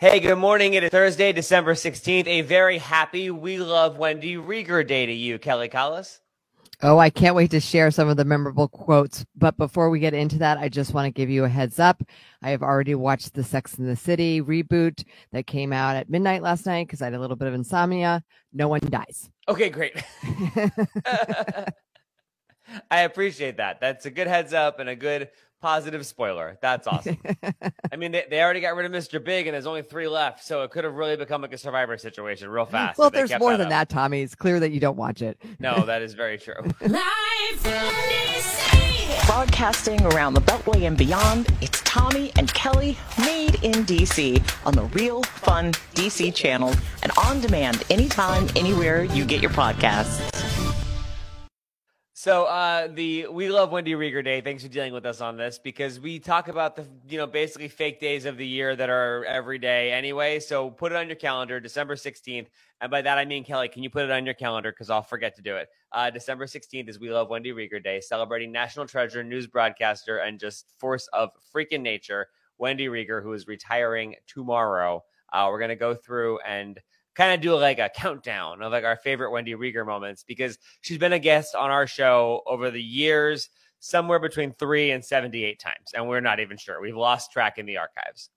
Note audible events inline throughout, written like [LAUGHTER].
Hey, good morning. It is Thursday, December 16th. A very happy We Love Wendy Rieger day to you, Kelly Collis. Oh, I can't wait to share some of the memorable quotes. But before we get into that, I just want to give you a heads up. I have already watched the Sex and the City reboot that came out at midnight last night because I had a little bit of insomnia. No one dies. Okay, great. [LAUGHS] [LAUGHS] I appreciate that. That's a good heads up and a good positive spoiler. That's awesome. [LAUGHS] I mean, they, they already got rid of Mr. Big and there's only three left. So it could have really become like a survivor situation real fast. Well, there's more that than up. that, Tommy. It's clear that you don't watch it. No, [LAUGHS] that is very true. Broadcasting around the Beltway and beyond, it's Tommy and Kelly made in DC on the Real Fun DC channel and on demand anytime, anywhere you get your podcasts. So uh, the we love Wendy Rieger Day. Thanks for dealing with us on this because we talk about the you know basically fake days of the year that are every day anyway. So put it on your calendar, December sixteenth, and by that I mean Kelly, can you put it on your calendar because I'll forget to do it. Uh, December sixteenth is We Love Wendy Rieger Day, celebrating national treasure, news broadcaster, and just force of freaking nature, Wendy Rieger, who is retiring tomorrow. Uh, we're gonna go through and kind of do like a countdown of like our favorite Wendy Rieger moments because she's been a guest on our show over the years, somewhere between three and 78 times. And we're not even sure. We've lost track in the archives.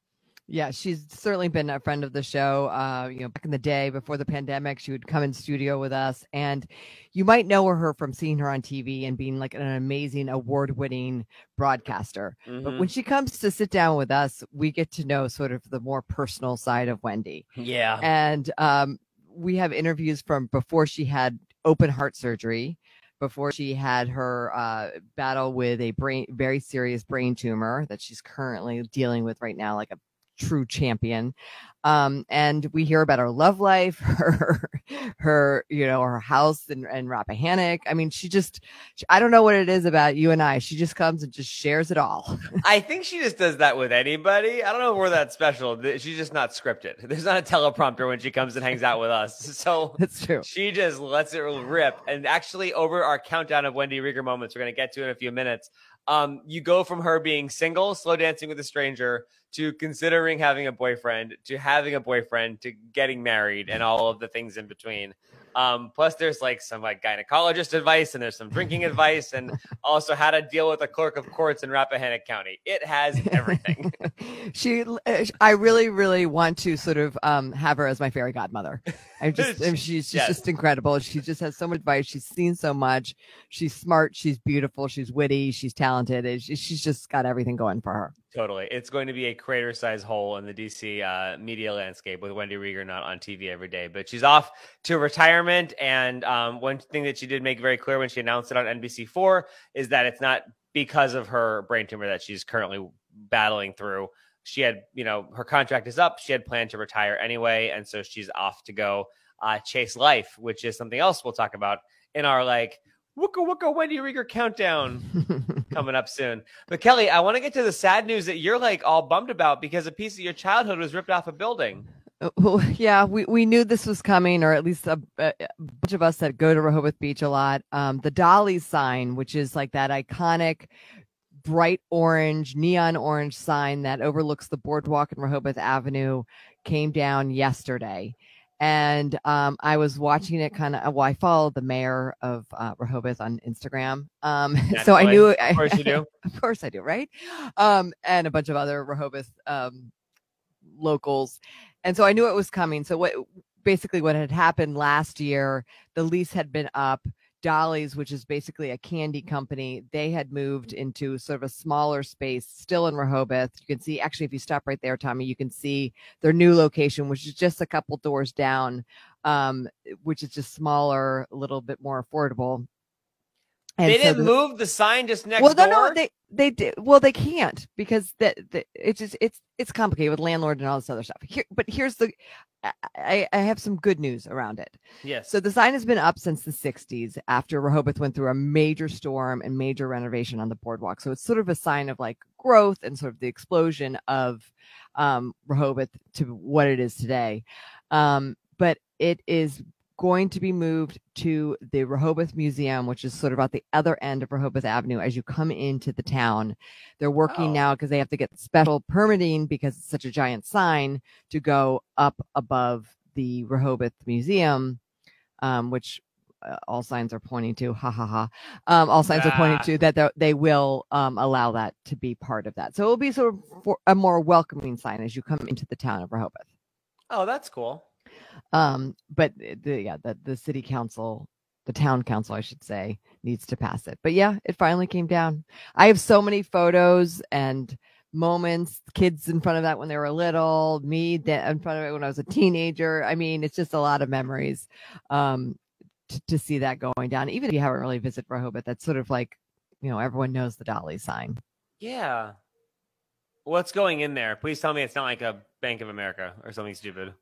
Yeah, she's certainly been a friend of the show. Uh, you know, back in the day before the pandemic, she would come in studio with us, and you might know her from seeing her on TV and being like an amazing award-winning broadcaster. Mm-hmm. But when she comes to sit down with us, we get to know sort of the more personal side of Wendy. Yeah, and um, we have interviews from before she had open heart surgery before she had her uh, battle with a brain very serious brain tumor that she's currently dealing with right now like a true champion. Um, and we hear about her love life, [LAUGHS] her, her, you know, her house and, and Rappahannock. I mean, she just, she, I don't know what it is about you and I. She just comes and just shares it all. [LAUGHS] I think she just does that with anybody. I don't know if we're that special. She's just not scripted. [LAUGHS] There's not a teleprompter when she comes and hangs out with us. So that's true. She just lets it rip. And actually, over our countdown of Wendy Rieger moments, we're going to get to in a few minutes. Um, you go from her being single, slow dancing with a stranger, to considering having a boyfriend, to having a boyfriend, to getting married, and all of the things in between. Um, plus, there's like some like gynecologist advice, and there's some drinking advice, and [LAUGHS] also how to deal with a clerk of courts in Rappahannock County. It has everything. [LAUGHS] she, uh, I really, really want to sort of um, have her as my fairy godmother. I [LAUGHS] just, she's, she's yes. just incredible. She just has so much advice. She's seen so much. She's smart. She's beautiful. She's witty. She's talented. She's just got everything going for her. Totally. It's going to be a crater sized hole in the DC uh, media landscape with Wendy Rieger not on TV every day. But she's off to retirement. And um, one thing that she did make very clear when she announced it on NBC4 is that it's not because of her brain tumor that she's currently battling through. She had, you know, her contract is up. She had planned to retire anyway. And so she's off to go uh, chase life, which is something else we'll talk about in our like Wooka Wooka Wendy Rieger countdown [LAUGHS] coming up soon. But Kelly, I want to get to the sad news that you're like all bummed about because a piece of your childhood was ripped off a building. Well, yeah, we, we knew this was coming, or at least a, a bunch of us that go to Rehoboth Beach a lot. Um, the Dolle sign, which is like that iconic bright orange, neon orange sign that overlooks the boardwalk and Rehoboth Avenue, came down yesterday and um, I was watching it [LAUGHS] kind of. Well, I follow the mayor of uh, Rehoboth on Instagram, um, [LAUGHS] so I knew. Of course you do. [LAUGHS] of course I do, right? Um, and a bunch of other Rehoboth um, locals, and so I knew it was coming. So what? Basically, what had happened last year, the lease had been up. Dolle's, which is basically a candy company, they had moved into sort of a smaller space, still in Rehoboth. You can see, actually, if you stop right there, Tommy, you can see their new location, which is just a couple doors down, um, which is just smaller, a little bit more affordable. And they didn't the, move the sign just next well, no, door. No, they they did. Well, they can't because that it's just it's it's complicated with landlord and all this other stuff. Here, but here's the I, I have some good news around it. Yes. So the sign has been up since the 60s after Rehoboth went through a major storm and major renovation on the boardwalk. So it's sort of a sign of like growth and sort of the explosion of um, Rehoboth to what it is today. Um, but it is going to be moved to the Rehoboth Museum, which is sort of at the other end of Rehoboth Avenue as you come into the town. They're working Oh. now because they have to get special permitting because it's such a giant sign to go up above the Rehoboth Museum, um, which uh, all signs are pointing to. Ha ha ha. Um, all signs are pointing Ah. to that they will um, allow that to be part of that. So it will be sort of for a more welcoming sign as you come into the town of Rehoboth. Oh, that's cool. Um, but the yeah, the the city council, the town council, I should say, needs to pass it. But yeah, it finally came down. I have so many photos and moments, kids in front of that when they were little, me da- in front of it when I was a teenager. I mean, it's just a lot of memories. Um, to, to see that going down, even if you haven't really visited Rehoboth, that's sort of like, you know, everyone knows the Dolle sign. Yeah. What's going in there? Please tell me it's not like a Bank of America or something stupid.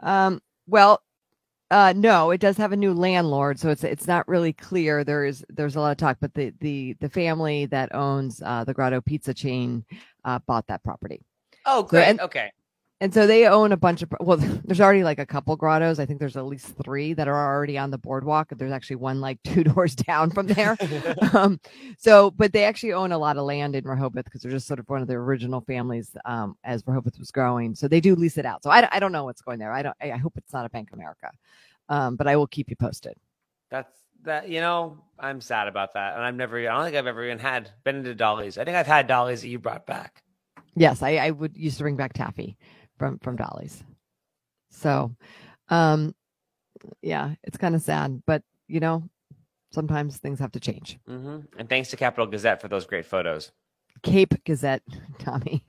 Um, well, uh, no, it does have a new landlord, so it's it's not really clear. There is there's a lot of talk, but the the the family that owns uh, the Grotto Pizza chain uh, bought that property, Oh, great. and- okay. And so they own a bunch of. Well, [LAUGHS] there's already like a couple grottos. I think there's at least three that are already on the boardwalk. There's actually one like [LAUGHS] two doors down from there. [LAUGHS] um, so, but they actually own a lot of land in Rehoboth because they're just sort of one of the original families um, as Rehoboth was growing. So they do lease it out. So I, I don't know what's going there. I don't. I, I hope it's not a Bank of America, um, but I will keep you posted. That's that. You know, I'm sad about that, and I've never. I don't think I've ever even had been into Dolle's. I think I've had Dolle's that you brought back. Yes, I, I would used to bring back taffy from from Dolle's. So, um, yeah, it's kind of sad, but you know, sometimes things have to change. hmm And thanks to Capital Gazette for those great photos. Cape Gazette, [LAUGHS] Tommy.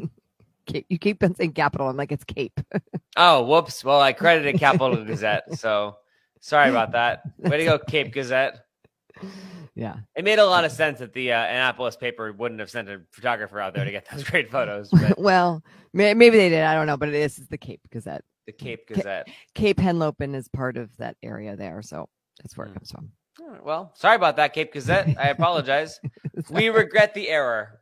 Cape, you keep on saying capital. I'm like, it's Cape. [LAUGHS] Oh, whoops. Well, I credited Capital Gazette, so sorry about that. Way to go, Cape Gazette. [LAUGHS] yeah. It made a lot of sense that the uh, Annapolis paper wouldn't have sent a photographer out there to get those [LAUGHS] great photos, but [LAUGHS] well, may, maybe they did. I don't know, but this is the Cape Gazette. the Cape Gazette. Cape Henlopen is part of that area there, so that's where it Hmm. comes from. Right, well, sorry about that, Cape Gazette. I apologize. we regret the error.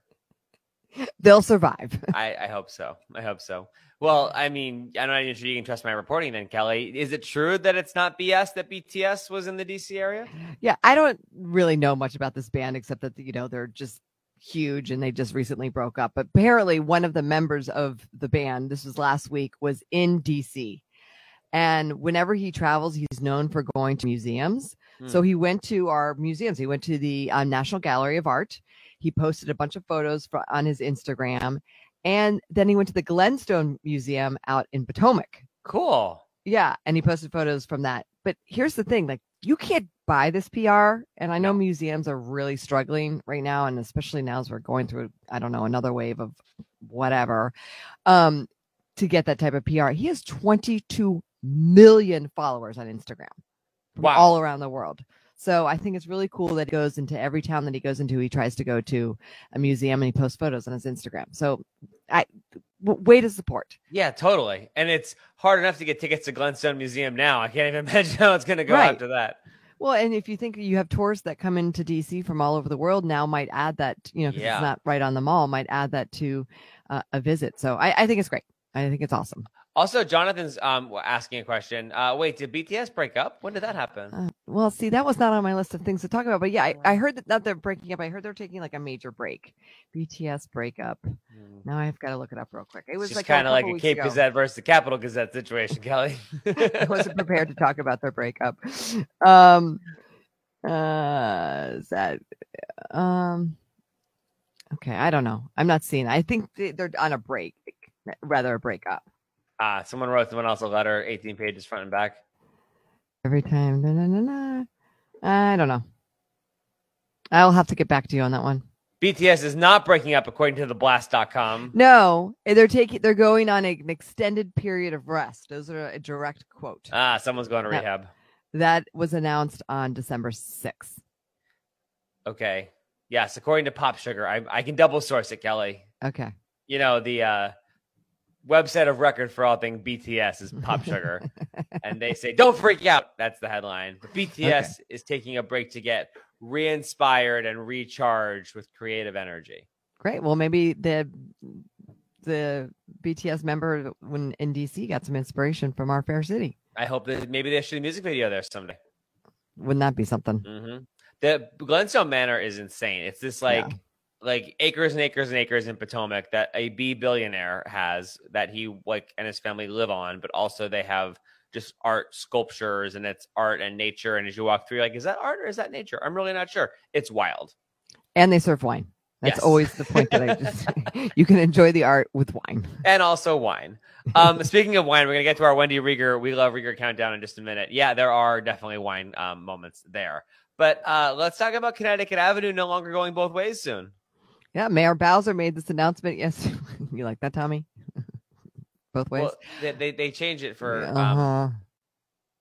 They'll survive. [LAUGHS] I, I hope so. I hope so. Well, I mean, I'm not even sure you can trust my reporting then, Kelly. Is it true that it's not BS that BTS was in the DC area? yeah, I don't really know much about this band except that you know they're just huge and they just recently broke up. But apparently, one of the members of the band, this was last week, was in DC. And whenever he travels, he's known for going to museums. So he went to our museums. He went to the uh, National Gallery of Art. He posted a bunch of photos for, on his Instagram. And then he went to the Glenstone Museum out in Potomac. Cool. Yeah, and he posted photos from that. But here's the thing, like you can't buy this PR, and I know No. museums are really struggling right now and especially now as we're going through I don't know, another wave of whatever um to get that type of PR. He has 22 million followers on Instagram from Wow. all around the world. So I think it's really cool that he goes into every town that he goes into. He tries to go to a museum and he posts photos on his Instagram. So I w- way to support. Yeah, totally. And it's hard enough to get tickets to Glenstone Museum now. I can't even [LAUGHS] imagine how it's going to go Right. after that. Well, and if you think you have tourists that come into DC from all over the world now, might add that you know Yeah. it's not right on the mall, might add that to uh, a visit. So I, I think it's great. I think it's awesome. Also, Jonathan's um asking a question. Uh, wait, did BTS break up? When did that happen? Uh, well, see, that was not on my list of things to talk about, but yeah, I, I heard that not they're breaking up. I heard they're taking like a major break. BTS breakup. Hmm. Now I've got to look it up real quick. It was like kind of like a Cape ago. Gazette versus the Capital Gazette situation, Kelly. [LAUGHS] I wasn't prepared to talk about their breakup. Um, uh, is that, um, okay, I don't know. I'm not seeing. I think they're on a break, rather a breakup. Ah, someone wrote someone else a letter, 18 pages front and back. Every time, na, na, na. I don't know. I'll have to get back to you on that one. BTS is not breaking up according to the blast.com. No, they're taking. They're going on an extended period of rest. Those are a direct quote. Ah, someone's going to rehab. That was announced on December 6th. Okay. Yes, according to Pop Sugar. I, I can double source it, Kelly. Okay. You know, the uh, website of record for all things BTS is Pop Sugar. [LAUGHS] and they say, don't freak out. That's the headline. But BTS is taking a break to get re inspired and recharged with creative energy. Great. Well, maybe the the BTS member when in DC got some inspiration from our fair city. I hope that maybe they shoot a music video there someday. Wouldn't that be something? hmm The Glenstone Manor is insane. It's this like like acres and acres and acres in Potomac that a B billionaire has that he like and his family live on, but also they have just art sculptures and it's art and nature. And as you walk through, you're like, is that art or is that nature? I'm really not sure. It's wild. And they serve wine. That's Yes. always the point that I just [LAUGHS] you can enjoy the art with wine. and also wine. Um, speaking of wine, we're gonna get to our Wendy Rieger, we love Rieger countdown in just a minute. Yeah, there are definitely wine um, moments there. But uh, let's talk about Connecticut Avenue no longer going both ways soon. Yeah, Mayor Bowser made this announcement. Yes, [LAUGHS] you like that, Tommy? [LAUGHS] Both ways. Well, they, they they change it for um, uh-huh.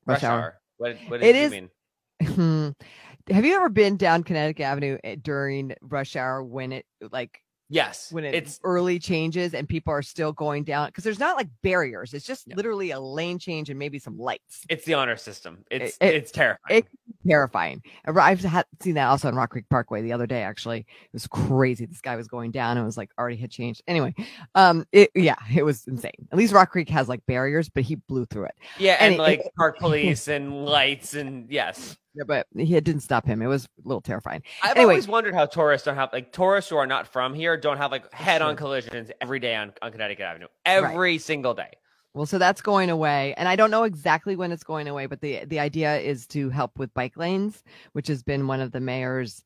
rush hour. What, what It mean? [LAUGHS] Hmm. Have you ever been down Connecticut Avenue eh, during rush hour when it like Yes, when it it's early changes and people are still going down because there's not like barriers. It's just No. literally a lane change and maybe some lights. it's the honor system. It's it- it's terrifying. It, terrifying. I've had seen that also on Rock Creek Parkway the other day. Actually, it was crazy. This guy was going down and it was like already had changed. Anyway, um, it yeah, it was insane. At least Rock Creek has like barriers, but he blew through it. yeah, and and it- like park [LAUGHS] police and lights and yes. Yeah, but he it didn't stop him. It was a little terrifying. I've Anyway. always wondered how tourists don't have like tourists who are not from here don't have like head-on Sure. collisions every day on, on Connecticut Avenue every single day. Well, so that's going away, and I don't know exactly when it's going away, but the the idea is to help with bike lanes, which has been one of the mayor's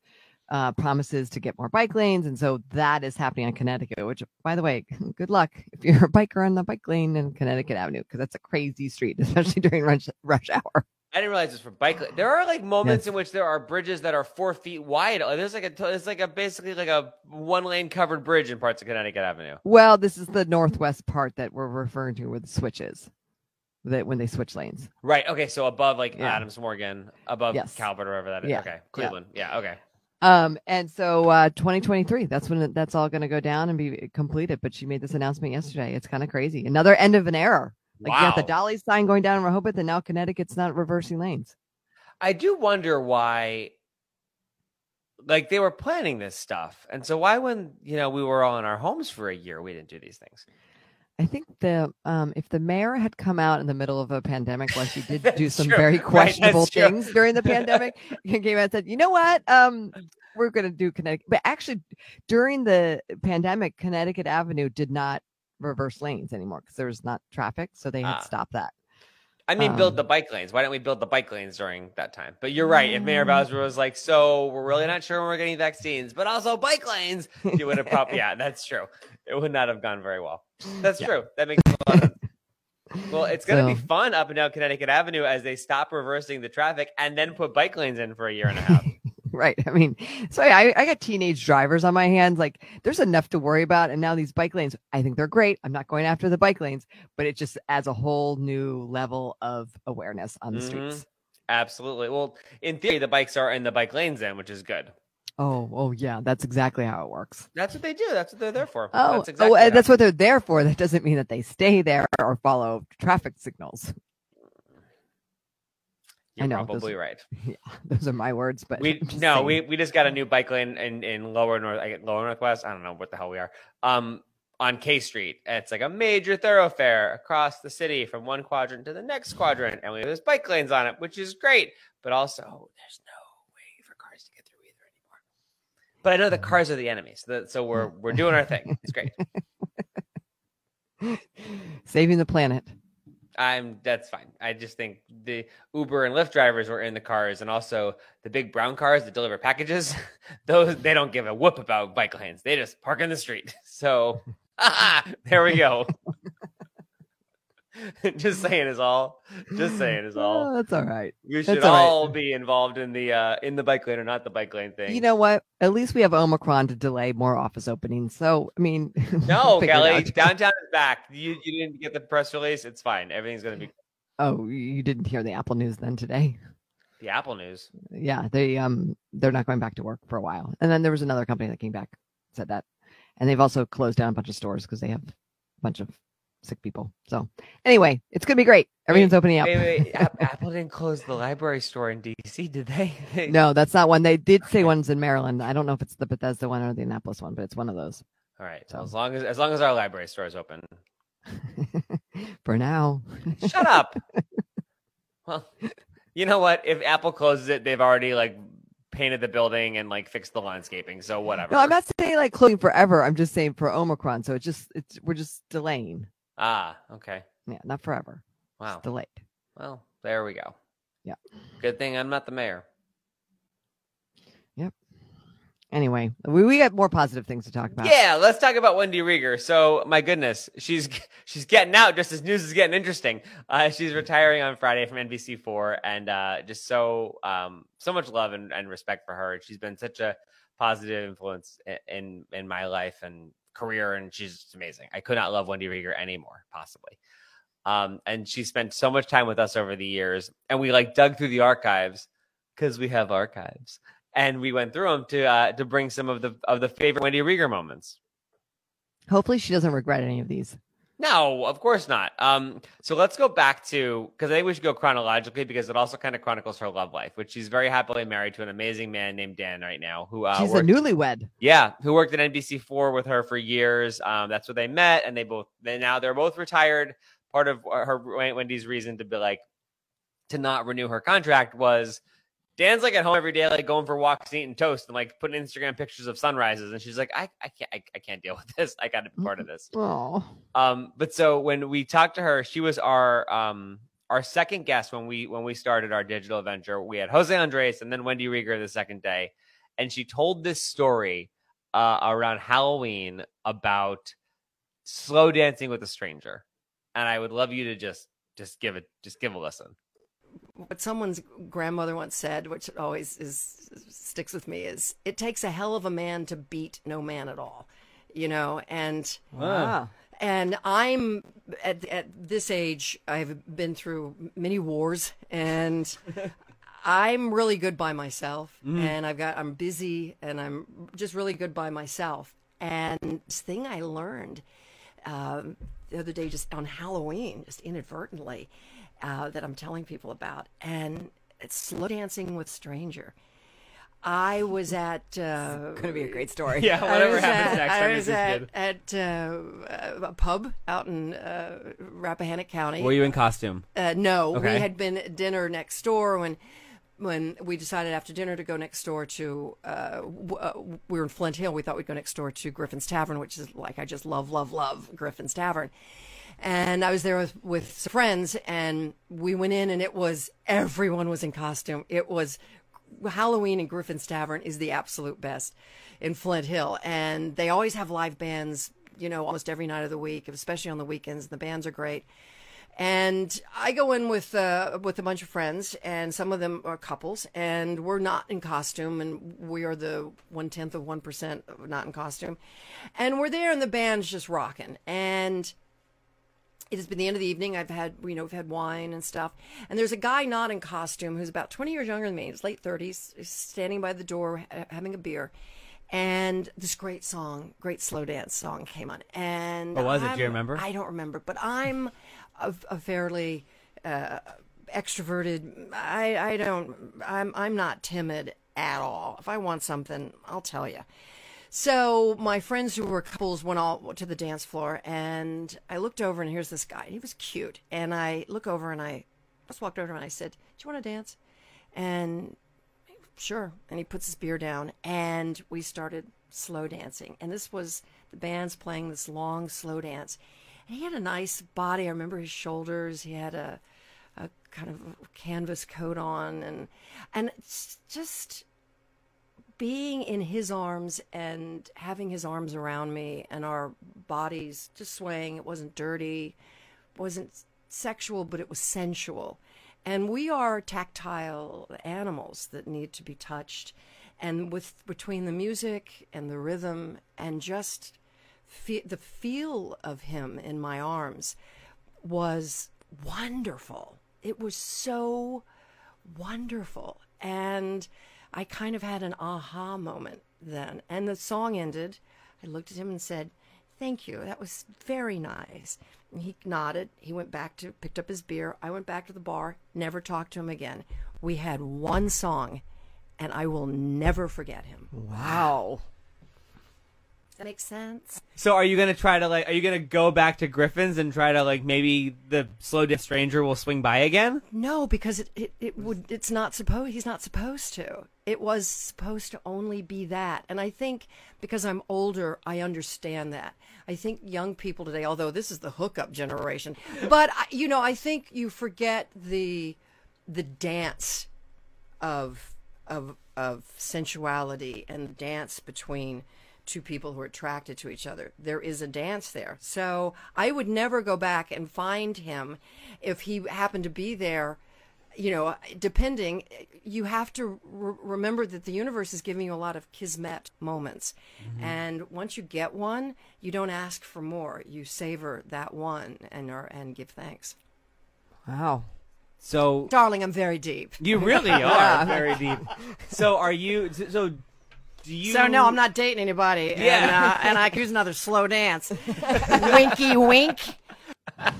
uh, promises to get more bike lanes, and so that is happening on Connecticut. Which, by the way, [LAUGHS] good luck if you're a biker on the bike lane in Connecticut Avenue, because that's a crazy street, [LAUGHS] especially during rush rush hour. I didn't realize this for bike. There are like moments in which there are bridges that are four feet wide. There's like a, it's like a basically like a one lane covered bridge in parts of Connecticut Avenue. Well, this is the northwest part that we're referring to with the switches, that when they switch lanes. Right. Okay. So above like Yeah. Adams Morgan, above Yes. Calvert or wherever that is. Yeah. Okay. Cleveland. Yeah. Okay. Um, and so uh 2023, that's when that's all going to go down and be completed. But she made this announcement yesterday. It's kind of crazy. Another end of an era. Like you got the Dolle sign going down in Rehoboth, and now Connecticut's not reversing lanes. I do wonder why, like they were planning this stuff, and so why, when you know we were all in our homes for a year, we didn't do these things. I think the um if the mayor had come out in the middle of a pandemic, like she did [LAUGHS] do some true. very Right, questionable true. things during the [LAUGHS] pandemic, and came out and said, you know what, um. We're going to do Connecticut, but actually, during the pandemic, Connecticut Avenue did not reverse lanes anymore because there was not traffic, so they had Ah. stopped that. I mean, build Um, the bike lanes. Why don't we build the bike lanes during that time? But you're right. If Mayor Mm. Bowser was like, "So we're really not sure when we're getting vaccines, but also bike lanes," you would have probably. yeah, that's true. It would not have gone very well. That's Yeah. true. That makes a lot of sense. [LAUGHS] Well, it's going to be fun up and down Connecticut Avenue as they stop reversing the traffic and then put bike lanes in for a year and a half. Right. [LAUGHS] I mean, so I, I got teenage drivers on my hands. Like, there's enough to worry about. And now these bike lanes, I think they're great. I'm not going after the bike lanes, but it just adds a whole new level of awareness on the Mhm. streets. Absolutely. Well, in theory, the bikes are in the bike lanes then, which is good. Oh, oh yeah, that's exactly how it works. That's what they do. That's what they're there for. Oh, that's exactly oh, that's what they're there for. That doesn't mean that they stay there or follow traffic signals. You're I know, those probably are- right. [LAUGHS] Yeah, those are my words, but We [LAUGHS] no, saying. we we just got a new bike lane in in lower north, lower northwest. I don't know what the hell we are. Um, on K Street, it's like a major thoroughfare across the city from one quadrant to the next quadrant, and we have bike lanes on it, which is great. But also, there's no way for cars to get through either anymore. But I know the cars are the enemies, so, that- so we're we're doing our thing. It's great. [LAUGHS] saving the planet. I'm that's fine. I just think the Uber and Lyft drivers were in the cars, and also the big brown cars that deliver packages. [LAUGHS] Those they don't give a whoop about bike lanes. They just park in the street. [LAUGHS] So [LAUGHS] there we go. [LAUGHS] just saying is all. Just saying is all. Oh, that's all right. We should that's all right. all be involved in the uh in the bike lane or not the bike lane thing. You know what? At least we have Omicron to delay more office openings. So, I mean, [LAUGHS] no, Kelly, [LAUGHS] downtown is back. You you didn't get the press release. It's fine. Everything's gonna be Oh, you didn't hear the Apple news then today? the Apple News. Yeah, they um they're not going back to work for a while. And then there was another company that came back said that, and they've also closed down a bunch of stores because they have a bunch of sick people. So anyway, it's gonna be great. Everything's opening up. Wait, wait, [LAUGHS] Apple didn't close the library store in DC, did they? [LAUGHS] No, that's not one. They did say one's in Maryland. I don't know if it's the Bethesda one or the Annapolis one, but it's one of those. All right. So So- as long as as long as our library store is open. [LAUGHS] for now. Shut up. Well, you know what? If Apple closes it, they've already like painted the building and like fixed the landscaping. So whatever. No, I'm not saying like closing forever. I'm just saying for Omicron. So it's just it's we're just delaying. Ah, okay. Yeah, not forever. Wow. It's delayed. Well, there we go. Yeah. Good thing I'm not the mayor. Yep. Anyway, we, we got more positive things to talk about. Yeah, let's talk about Wendy Rieger. So, my goodness, she's [LAUGHS] she's getting out just as news is getting interesting. Uh, she's retiring on Friday from NBC4, and uh, just so um, so much love and, and respect for her. She's been such a positive influence in in my life and career, and she's amazing. I could not love Wendy Rieger anymore, possibly. Um, and she spent so much time with us over the years, and we like dug through the archives because we have archives and we went through them to uh, to bring some of the of the favorite Wendy Rieger moments. Hopefully, she doesn't regret any of these. No, of course not. Um, so let's go back to because I think we should go chronologically because it also kind of chronicles her love life, which she's very happily married to an amazing man named Dan right now. Who uh, she's worked, a newlywed. Yeah, who worked at NBC four with her for years. Um, that's where they met, and they both they now they're both retired. Part of her Wendy's reason to be like to not renew her contract was Dan's like at home every day, like going for walks and eating toast and like putting Instagram pictures of sunrises. And she's like, I, I can't, I, I can't deal [LAUGHS] with this. I got to be part of this. Oh. Um, but so when we talked to her, she was our um our second guest when we when we started our digital adventure. We had Jose Andres and then Wendy Rieger the second day, and she told this story uh, around Halloween about slow dancing with a stranger. And I would love you to just just give it just give a listen what someone's grandmother once said, which always is sticks with me, is it takes a hell of a man to beat no man at all, you know. And wow. and I'm at at this age, I've been through many wars, and [LAUGHS] I'm really good by myself. Mm. And I've got I'm busy, and I'm just really good by myself. And this thing I learned um, the other day, just on Halloween, just inadvertently uh, that I'm telling people about, and it's slow dancing with stranger. I was at uh, going to be a great story. [LAUGHS] Yeah, whatever happens at, next. I was at, at uh, a pub out in uh, Rappahannock County. Were you in costume? Uh, no, okay. we had been at dinner next door when when we decided after dinner to go next door to uh, w- uh, we were in Flint Hill. We thought we'd go next door to Griffin's Tavern, which is like I just love, love, love Griffin's Tavern and I was there with, with some friends, and we went in, and it was everyone was in costume. It was Halloween in Griffin's Tavern is the absolute best in Flint Hill, and they always have live bands, you know, almost every night of the week, especially on the weekends. The bands are great. And I go in with uh, with a bunch of friends, and some of them are couples, and we're not in costume, and we are the one tenth of one percent not in costume, and we're there, and the band's just rocking, and it has been the end of the evening. I've had, you know, we've had wine and stuff. And there's a guy not in costume who's about 20 years younger than me. He's late 30s, he's standing by the door having a beer. And this great song, great slow dance song came on. And what was it? I'm, Do you remember? I don't remember, but I'm a, a fairly uh, extroverted. I, I don't. I'm I'm not timid at all. If I want something, I'll tell you. So my friends who were couples went all to the dance floor, and I looked over, and here's this guy. He was cute, and I look over, and I just walked over and I said, "Do you want to dance?" And sure. And he puts his beer down, and we started slow dancing. And this was the band's playing this long slow dance. And he had a nice body. I remember his shoulders. He had a a kind of canvas coat on, and and just being in his arms and having his arms around me and our bodies just swaying. It wasn't dirty, wasn't sexual, but it was sensual. And we are tactile animals that need to be touched. And with between the music and the rhythm and just fe- the feel of him in my arms was wonderful. It was so wonderful. And I kind of had an aha moment then. And the song ended. I looked at him and said, Thank you. That was very nice. And he nodded. He went back to, picked up his beer. I went back to the bar, never talked to him again. We had one song, and I will never forget him. Wow. That makes sense. So are you gonna try to like? Are you gonna go back to Griffin's and try to like maybe the slow dance stranger will swing by again? No, because it, it, it would it's not supposed he's not supposed to. It was supposed to only be that. And I think because I'm older, I understand that. I think young people today, although this is the hookup generation, but I- you know, I think you forget the the dance of of of sensuality and the dance between two people who are attracted to each other. There is a dance there. So I would never go back and find him if he happened to be there. You know, depending, you have to re- remember that the universe is giving you a lot of kismet moments. Mm-hmm. And once you get one, you don't ask for more. You savor that one and, are, and give thanks. Wow. So Darling, I'm very deep. you really [LAUGHS] are Yeah. very deep. So are you? So do you? So no, I'm not dating anybody. And, Yeah. uh, [LAUGHS] and I could use another slow dance. Winky wink. Oh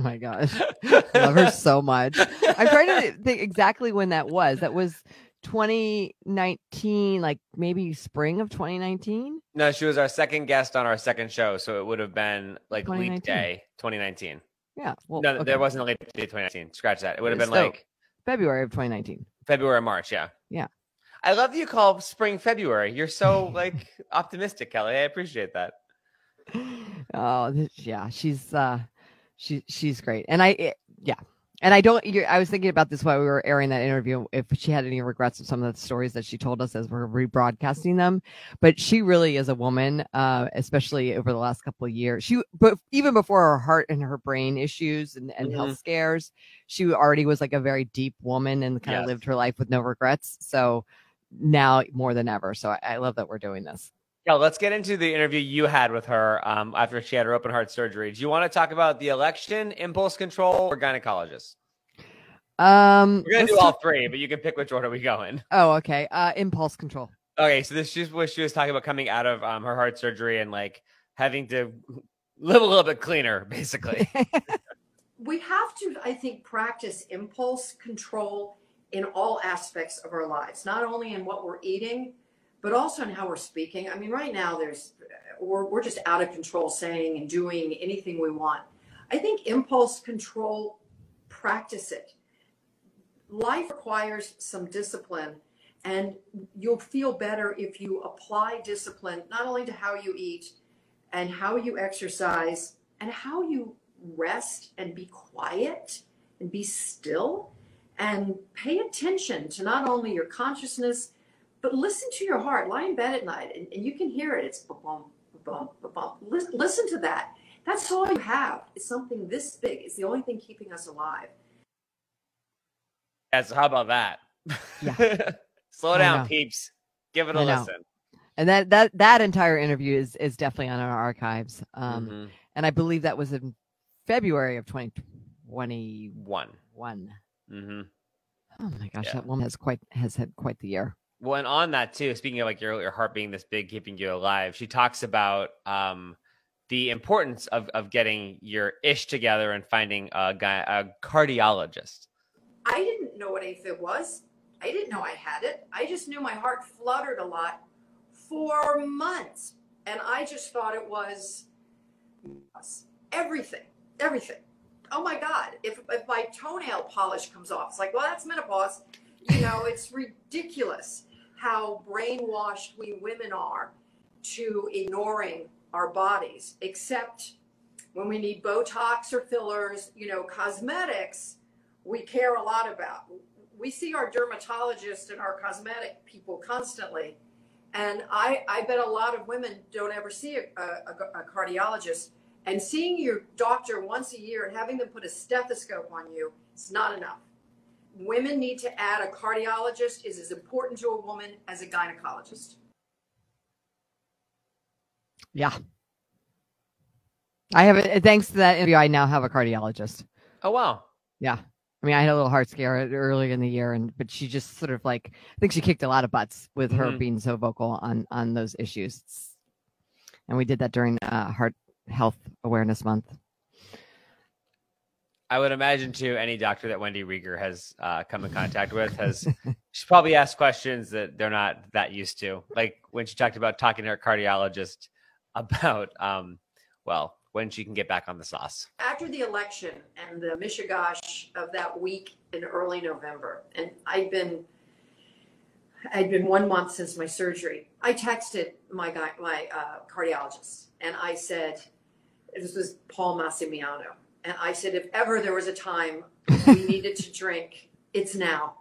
my gosh. I love her so much. I'm trying to think exactly when that was. That was 2019, like maybe spring of 2019. No, she was our second guest on our second show, so it would have been like 2019. leap day 2019. Yeah. Well, no, okay. there wasn't a leap day 2019. Scratch that. It would have been So- like February of 2019. February, March. Yeah. I love that you call spring February. You're so like optimistic, Kelly. I appreciate that. [GASPS] Oh, this, yeah, she's uh, she she's great, and I it, yeah, and I don't. I was thinking about this while we were airing that interview. If she had any regrets of some of the stories that she told us as we're rebroadcasting them, but she really is a woman, uh, especially over the last couple of years. She, but even before her heart and her brain issues and, and health scares, she already was like a very deep woman and kind of lived her life with no regrets. So now more than ever. So I, I love that we're doing this. Yeah, let's get into the interview you had with her um, after she had her open heart surgery. Do you want to talk about the election, impulse control, or gynecologist? Um, We're gonna do all talk- three, but you can pick which order we go in. Oh, okay. Uh, impulse control. Okay, so this is what she was talking about coming out of um, her heart surgery and like having to live a little bit cleaner, basically. [LAUGHS] we have to, I think, practice impulse control in all aspects of our lives, not only in what we're eating, but also in how we're speaking. I mean, right now, there's we're, we're just out of control saying and doing anything we want. I think impulse control, practice it. Life requires some discipline, and you'll feel better if you apply discipline not only to how you eat and how you exercise and how you rest and be quiet and be still and pay attention to not only your consciousness but listen to your heart lie in bed at night and, and you can hear it it's ba-bum, ba-bum, ba-bum. Listen, listen to that that's all you have it's something this big it's the only thing keeping us alive yeah, so how about that? Yeah. [LAUGHS] Slow down, peeps. Give it a listen. And that that that entire interview is is definitely on our archives. Um, Mhm. and I believe that was in February of 2021. One. Hmm Oh my gosh, Yeah. that woman has quite has had quite the year. Well, and on that too, speaking of like your your heart being this big, keeping you alive, she talks about um the importance of of getting your ish together and finding a guy a cardiologist. i didn't know what afib was i didn't know i had it i just knew my heart fluttered a lot for months and i just thought it was everything everything oh my god if, if my toenail polish comes off it's like well that's menopause you know [LAUGHS] it's ridiculous how brainwashed we women are to ignoring our bodies except when we need botox or fillers you know cosmetics we care a lot about we see our dermatologist and our cosmetic people constantly and I, I bet a lot of women don't ever see a, a, a cardiologist. And seeing your doctor once a year and having them put a stethoscope on you, it's not enough. Women need to add a cardiologist is as important to a woman as a gynecologist. Yeah. I have it thanks to that interview. I now have a cardiologist. Oh wow. Yeah. I mean, I had a little heart scare early in the year, and but she just sort of like I think she kicked a lot of butts with her Mhm. being so vocal on on those issues. And we did that during uh, Heart Health Awareness Month. I would imagine too. Any doctor that Wendy Rieger has uh, come in contact with has [LAUGHS] she's probably asked questions that they're not that used to. Like when she talked about talking to her cardiologist about, um, well, when she can get back on the sauce. after the election and the mishigash of that week in early November, and I'd been I'd been one month since my surgery. I texted my guy, my uh, cardiologist, and I said, "This was Paul Massimiano," and I said, "If ever there was a time [LAUGHS] we needed to drink, it's now.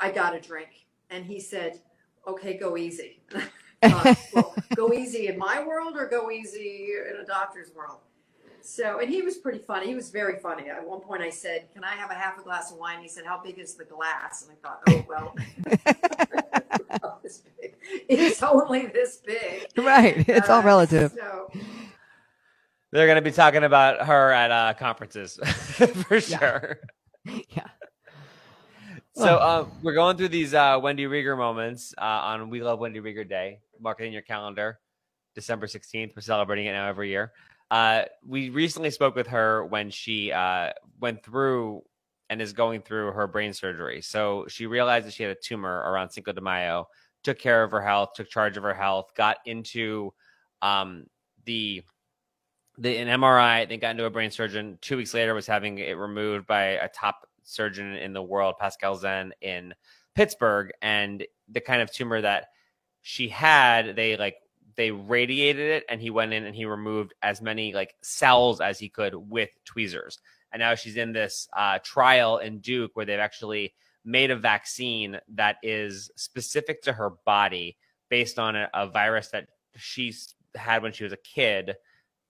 I got a drink." And he said, "Okay, go easy." [LAUGHS] Uh, well, go easy in my world or go easy in a doctor's world. So, and he was pretty funny. He was very funny. At one point, I said, "Can I have a half a glass of wine?" He said, "How big is the glass?" And I thought, "Oh well, about this big. [LAUGHS] it's only this big." right. It's all Uh, relative. So, They're going to be talking about her at uh, conferences [LAUGHS] for sure. [LAUGHS] Yeah. So um, we're going through these uh, Wendy Rieger moments uh, on We Love Wendy Rieger Day. Mark it in your calendar, December 16th. We're celebrating it now every year. Uh, we recently spoke with her when she uh, went through and is going through her brain surgery. So she realized that she had a tumor around Cinco de Mayo, took care of her health, took charge of her health, got into um, the the an MRI, then got into a brain surgeon. Two weeks later, was having it removed by a top surgeon in the world, Pascal Zinn, in Pittsburgh. And the kind of tumor that she had, they like they radiated it, and he went in and he removed as many like cells as he could with tweezers. And now she's in this uh, trial in Duke where they've actually made a vaccine that is specific to her body based on a, a virus that she's had when she was a kid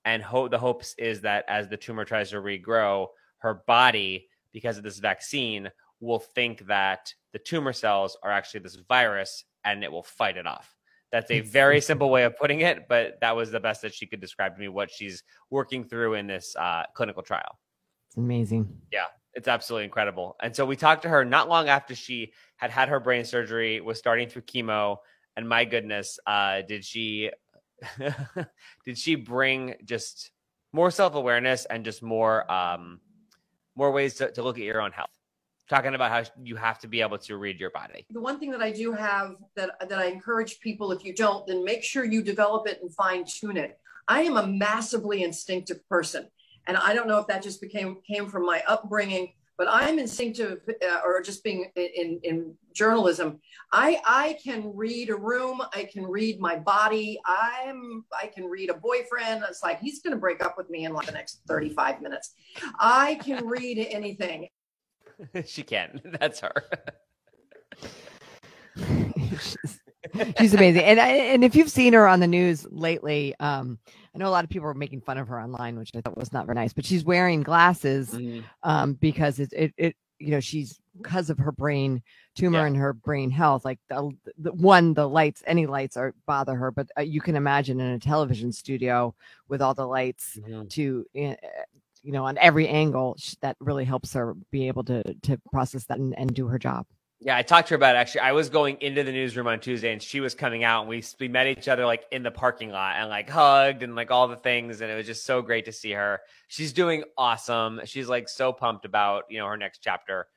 and ho- the hopes is that as the tumor tries to regrow, her body, because of this vaccine, will think that the tumor cells are actually this virus and it will fight it off. That's a very simple way of putting it, but that was the best that she could describe to me what she's working through in this uh, clinical trial. It's amazing. Yeah, it's absolutely incredible. And so we talked to her not long after she had had her brain surgery, was starting through chemo, and my goodness, uh, did she [LAUGHS] did she bring just more self awareness and just more um, more ways to, to look at your own health? Talking about how you have to be able to read your body. the one thing that I do have that that I encourage people, if you don't, then make sure you develop it and fine tune it. I am a massively instinctive person, and I don't know if that just became came from my upbringing, but I'm instinctive, uh, or just being in, in in journalism. I I can read a room. I can read my body. I'm I can read a boyfriend. It's like he's going to break up with me in like the next 35 minutes. I can read anything. [LAUGHS] she can. [LAUGHS] That's her. she's, [LAUGHS] she's amazing. And I, and if you've seen her on the news lately, um, I know a lot of people are making fun of her online, which I thought was not very nice. But she's wearing glasses Mhm. um, because it, it it you know she's because of her brain tumor Yeah. and her brain health. Like the, the one, the lights, any lights are bother her. But uh, you can imagine in a television studio with all the lights Mhm. to uh, you know on every angle that really helps her be able to to process that and, and do her job. Yeah, I talked to her about it. Actually, I was going into the newsroom on Tuesday, and she was coming out, and we we met each other like in the parking lot, and like hugged, and like all the things, and it was just so great to see her. She's doing awesome. She's like so pumped about you know her next chapter,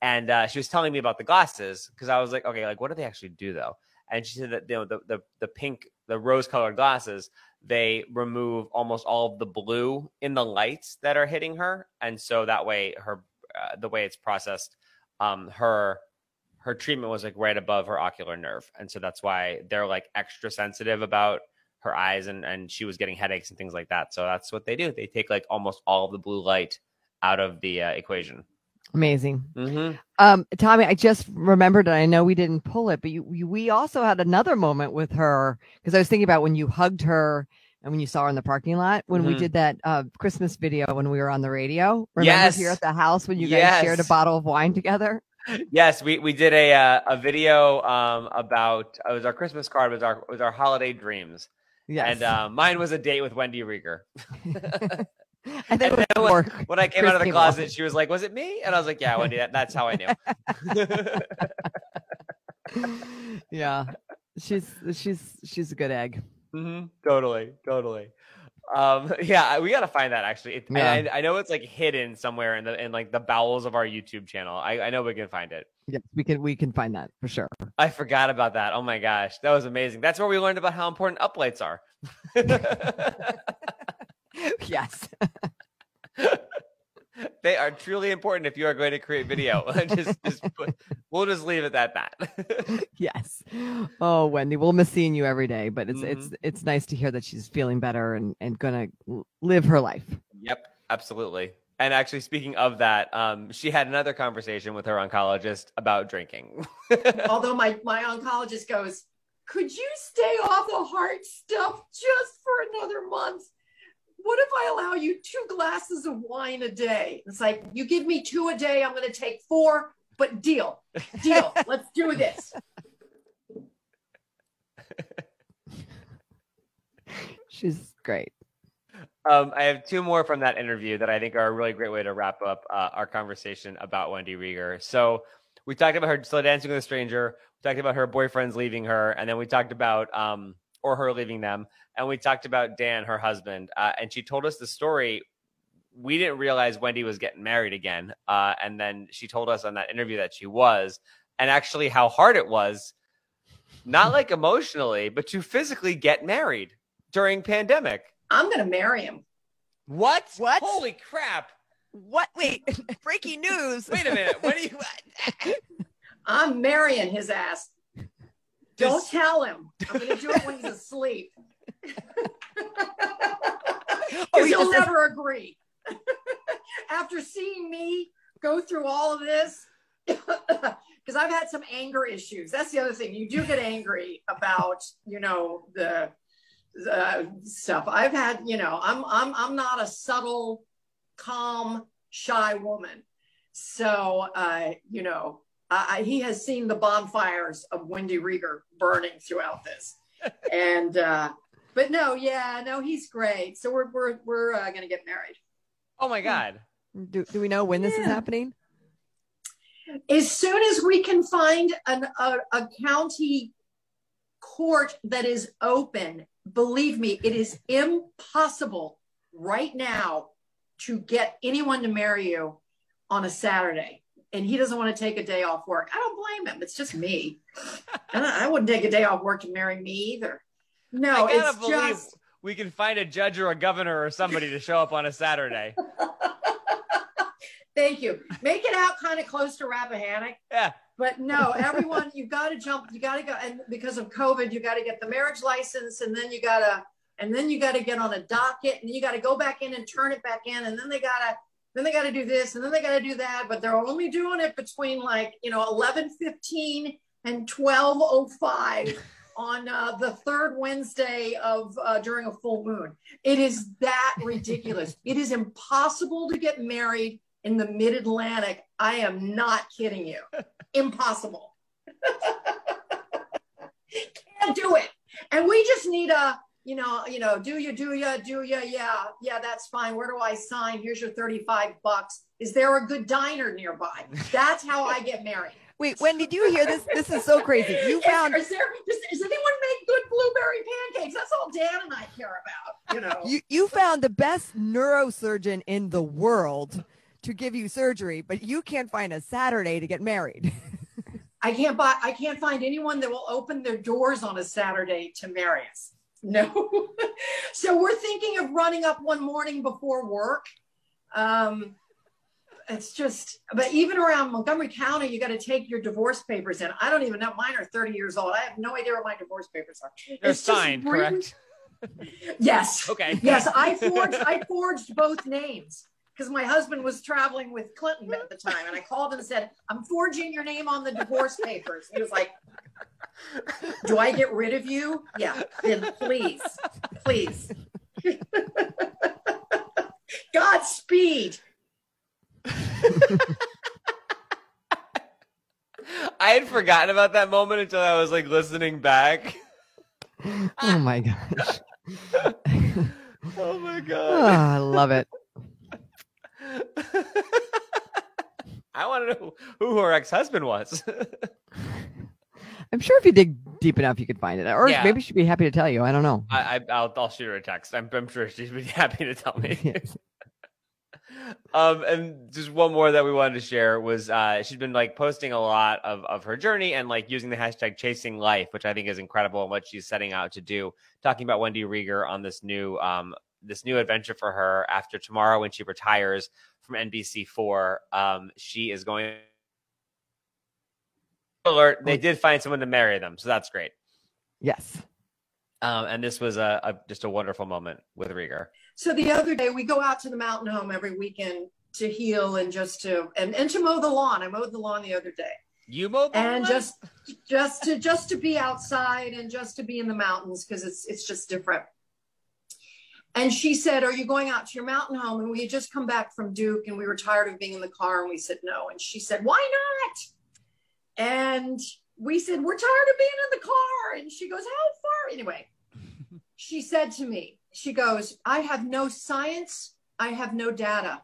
and uh, she was telling me about the glasses because I was like, okay, like what do they actually do though? And she said that you know the the the pink, the rose colored glasses, they remove almost all of the blue in the lights that are hitting her, and so that way her uh, the way it's processed, um, her her treatment was like right above her ocular nerve and so that's why they're like extra sensitive about her eyes and and she was getting headaches and things like that so that's what they do they take like almost all of the blue light out of the uh, equation Amazing. mm-hmm. Um, Tommy, I just remembered, and I know we didn't pull it, but you, you we also had another moment with her because I was thinking about when you hugged her and when you saw her in the parking lot when we Mhm. did that uh, Christmas video when we were on the radio. Remember here at the house when you guys shared a bottle of wine together? Yes we we did a uh, a video um about it was our christmas card it was our was our holiday dreams Yes. and uh, mine was a date with wendy rieger [LAUGHS] I think it and was then when- when i came Chris out of the closet [LAUGHS] she was like was it me and i was like yeah wendy that, that's how i knew [LAUGHS] yeah, she's she's she's a good egg. hmm Totally, totally. Um, [LAUGHS] yeah, we gotta find that actually. It, Yeah. I, I know it's like hidden somewhere in the in like the bowels of our YouTube channel. I, I know we can find it. Yes, we can we can find that for sure. I forgot about that. Oh my gosh, that was amazing. That's where we learned about how important uplights are. [LAUGHS] [LAUGHS] yes. [LAUGHS] they are truly important if you are going to create video. [LAUGHS] just, just put, we'll just leave it at that. [LAUGHS] yes. Oh, Wendy, we'll miss seeing you every day, but it's Mm-hmm. it's it's nice to hear that she's feeling better and and gonna live her life. Yep, absolutely. And actually, speaking of that, um, she had another conversation with her oncologist about drinking. Although my, my oncologist goes, could you stay off the heart stuff just for another month? What if I allow you two glasses of wine a day? It's like, you give me two a day, I'm going to take four, but deal, deal. [LAUGHS] Let's do this. She's great. Um, I have two more from that interview that I think are a really great way to wrap up uh, our conversation about Wendy Rieger. So we talked about her slow dancing with a stranger. We talked about her boyfriends leaving her, and then we talked about um, or her leaving them, and we talked about Dan, her husband. Uh, and she told us the story. We didn't realize Wendy was getting married again, uh, and then she told us on that interview that she was, and actually how hard it was, not like emotionally, but to physically get married during pandemic. I'm going to marry him. What? What? Holy crap! What? Wait, [LAUGHS] breaking news. Wait a minute. What are you? [LAUGHS] I'm marrying his ass. Don't tell him. I'm going to do it when he's asleep. [LAUGHS] [LAUGHS] Oh, Because he he'll just- never agree. [LAUGHS] After seeing me go through all of this, [COUGHS] because I've had some anger issues. That's the other thing. You do get angry about, you know, the, the stuff. I've had, you know, I'm I'm I'm not a subtle, calm, shy woman. So, uh, you know, I, I, he has seen the bonfires of Wendy Rieger burning throughout this, [LAUGHS] and uh, but no, yeah, no, he's great. So we're we're we're uh, gonna get married Oh my god! do, do we know when this is happening? as soon as we can find an, a, a county court that is open. Believe me, it is impossible right now to get anyone to marry you on a Saturday. And he doesn't want to take a day off work. I don't blame him. It's just me. and I, I wouldn't take a day off work to marry me either. No, I gotta believe just we can find a judge or a governor or somebody to show up on a Saturday. [LAUGHS] thank you. Make it out kind of close to Rappahannock. Yeah. But no, everyone, you got to jump. You got to go, and because of COVID, you got to get the marriage license, and then you got to, and then you got to get on a docket, and you got to go back in and turn it back in, and then they got to, then they got to do this, and then they got to do that. But they're only doing it between like you know eleven fifteen and twelve oh five [LAUGHS] on uh, the third Wednesday of uh, during a full moon. It is that ridiculous. [LAUGHS] it is impossible to get married in the Mid Atlantic. I am not kidding you [LAUGHS] impossible. Can't do it. And we just need a, you know, you know, do you, do you, do you? Yeah, yeah, that's fine. Where do I sign? Here's your 35 bucks. Is there a good diner nearby? That's how I get married. [LAUGHS] Wait, when did you hear this? This is so crazy. You found Is, is there, does, does anyone make good blueberry pancakes? That's all Dan and I care about, you know. [LAUGHS] you you found the best neurosurgeon in the world to give you surgery, but you can't find a Saturday to get married. [LAUGHS] I can't buy. I can't find anyone that will open their doors on a Saturday to marry us. No. [LAUGHS] so we're thinking of running up one morning before work. Um, it's just, but even around Montgomery County, you got to take your divorce papers in. I don't even know. Mine are 30 years old. I have no idea where my divorce papers are. They're It's signed, correct? [LAUGHS] Yes. Okay. Yes, I forged. I forged both names because my husband was traveling with Clinton at the time, and I called him and said, "I'm forging your name on the divorce papers." He was like, "Do I get rid of you?" Yeah, then please, please. [LAUGHS] Godspeed. [LAUGHS] I had forgotten about that moment until I was like listening back. [LAUGHS] oh my gosh. Oh my Oh, god! Ah, I love it. I want to know who her ex-husband was. I'm sure if you dig deep enough you could find it, or Yeah. maybe she'd be happy to tell you. I don't know. I, I I'll, I'll shoot her a text. I'm, I'm sure she'd be [LAUGHS] happy to tell me. Yes. [LAUGHS] [LAUGHS] um, and just one more that we wanted to share was uh, she's been like posting a lot of of her journey and like using the hashtag chasing life, which I think is incredible and what she's setting out to do. Talking about Wendy Rieger on this new um this new adventure for her after tomorrow when she retires from NBC four. Um, she is going. Alert! They did find someone to marry them, so that's great. Yes. Um, and this was a, a just a wonderful moment with Rieger. So the other day we go out to the mountain home every weekend to heal and just to and, and to mow the lawn. I mowed the lawn the other day. You mowed the and lawn? just just to just to be outside and just to be in the mountains because it's it's just different and she said are you going out to your mountain home and we had just come back from duke and we were tired of being in the car and we said no and she said why not and we said we're tired of being in the car. And she goes how far? Anyway [LAUGHS] she said to me she goes i have no science. I have no data.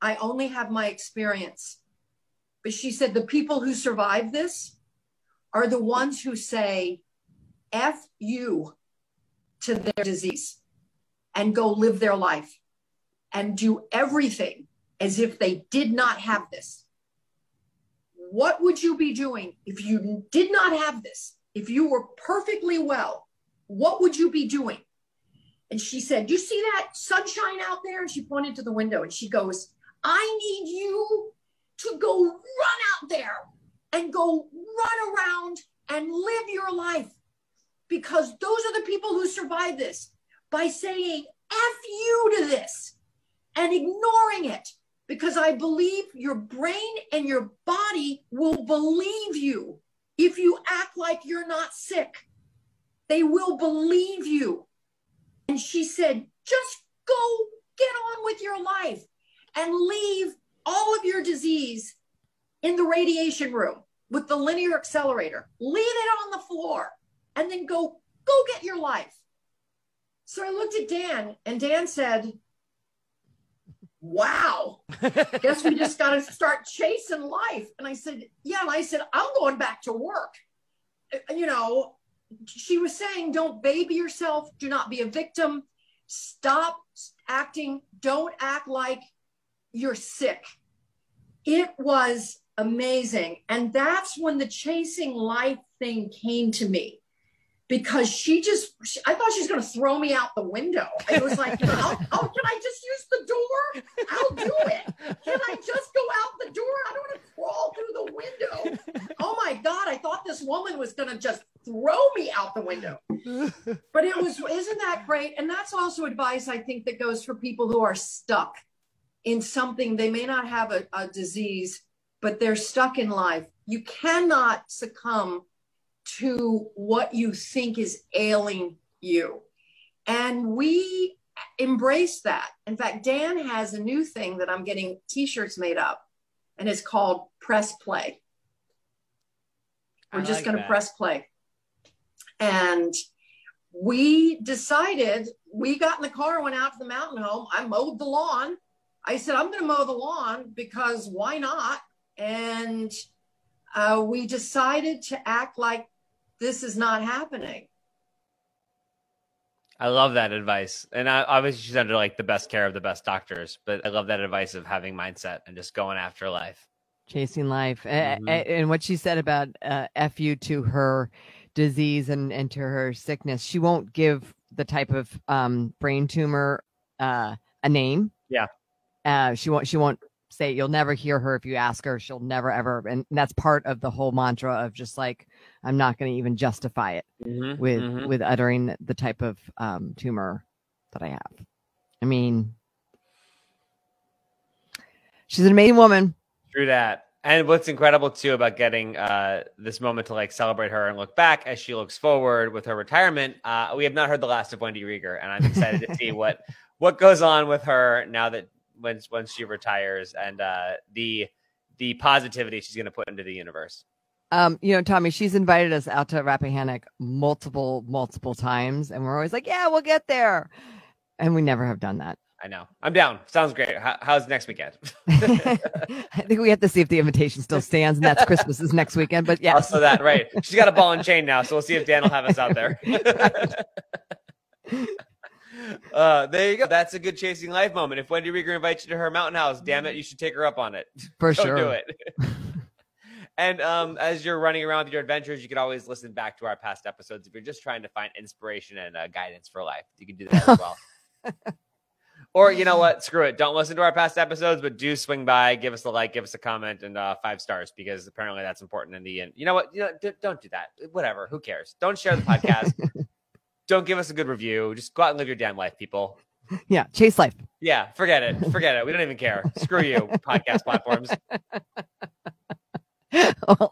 I only have my experience. But she said the people who survive this are the ones who say F you to their disease and go live their life and do everything as if they did not have this. What would you be doing if you did not have this? If you were perfectly well, what would you be doing? And she said, You see that sunshine out there? And she pointed to the window and she goes, I need you to go run out there and go run around and live your life because those are the people who survive this by saying F you to this and ignoring it because I believe your brain and your body will believe you if you act like you're not sick. They will believe you. And she said, just go get on with your life and leave all of your disease in the radiation room with the linear accelerator. Leave it on the floor and then go go get your life. So I looked at Dan and Dan said, "Wow. Guess we just got to start chasing life." And I said, "Yeah." And I said, "I'm going back to work." Uh, You know, she was saying, "Don't baby yourself. Do not be a victim. Stop acting. Don't act like you're sick." It was amazing. And that's when the chasing life thing came to me because she just, she- I thought she was going to throw me out the window. It was like, oh, oh, can I just use the door? I'll do it. Can I just go out the door? I don't want to crawl through the window. Oh my God, I thought this woman was going to just throw me out the window. But it was, isn't that great? And that's also advice I think that goes for people who are stuck in something. They may not have a, a disease, but they're stuck in life. You cannot succumb to what you think is ailing you. And we embrace that. In fact, Dan has a new thing that I'm getting t shirts made up, and it's called Press Play. We're I just like going to press play. And we decided, we got in the car went out to the mountain home. I mowed the lawn. I said, I'm going to mow the lawn because why not? And uh, we decided to act like this is not happening. I love that advice. And I, obviously, she's under like the best care of the best doctors, but I love that advice of having mindset and just going after life. chasing life A- Mhm. a- and what she said about uh, f you to her disease and, and to her sickness she won't give the type of um, brain tumor uh, a name Yeah. uh, she won't she won't say you'll never hear her if you ask her she'll never ever and that's part of the whole mantra of just like i'm not going to even justify it Mm-hmm. with with uttering the type of um, tumor that i have i mean she's an amazing woman True that. And what's incredible too about getting uh, this moment to like celebrate her and look back as she looks forward with her retirement, uh, we have not heard the last of Wendy Rieger, and I'm excited to see [LAUGHS] what what goes on with her now that once once she retires and uh, the the positivity she's going to put into the universe. Um, you know, Tommy, she's invited us out to Rappahannock multiple, multiple times, and we're always like, "Yeah, we'll get there," and we never have done that. I know. I'm down. Sounds great. How, how's next weekend? [LAUGHS] [LAUGHS] I think we have to see if the invitation still stands, and that's Christmas is next weekend. But yeah, Also that, right. She's got a ball and chain now, so we'll see if Dan will have us out there. [LAUGHS] uh, there you go. That's a good chasing life moment. If Wendy Rieger invites you to her mountain house, damn it, you should take her up on it. [LAUGHS] for Don't sure. do it. [LAUGHS] and um, as you're running around with your adventures, you can always listen back to our past episodes if you're just trying to find inspiration and uh, guidance for life. You can do that as well. [LAUGHS] or you know what? Screw it. Don't listen to our past episodes, but do swing by, give us a like, give us a comment, and uh, five stars because apparently that's important in the end. You know what? You know, d- don't do that. Whatever. Who cares? Don't share the podcast. Don't give us a good review. Just go out and live your damn life, people. Yeah, chase life. Yeah, forget it. Forget it. We don't even care. Screw you, [LAUGHS] podcast platforms. [LAUGHS] well,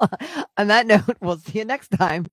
on that note, we'll see you next time.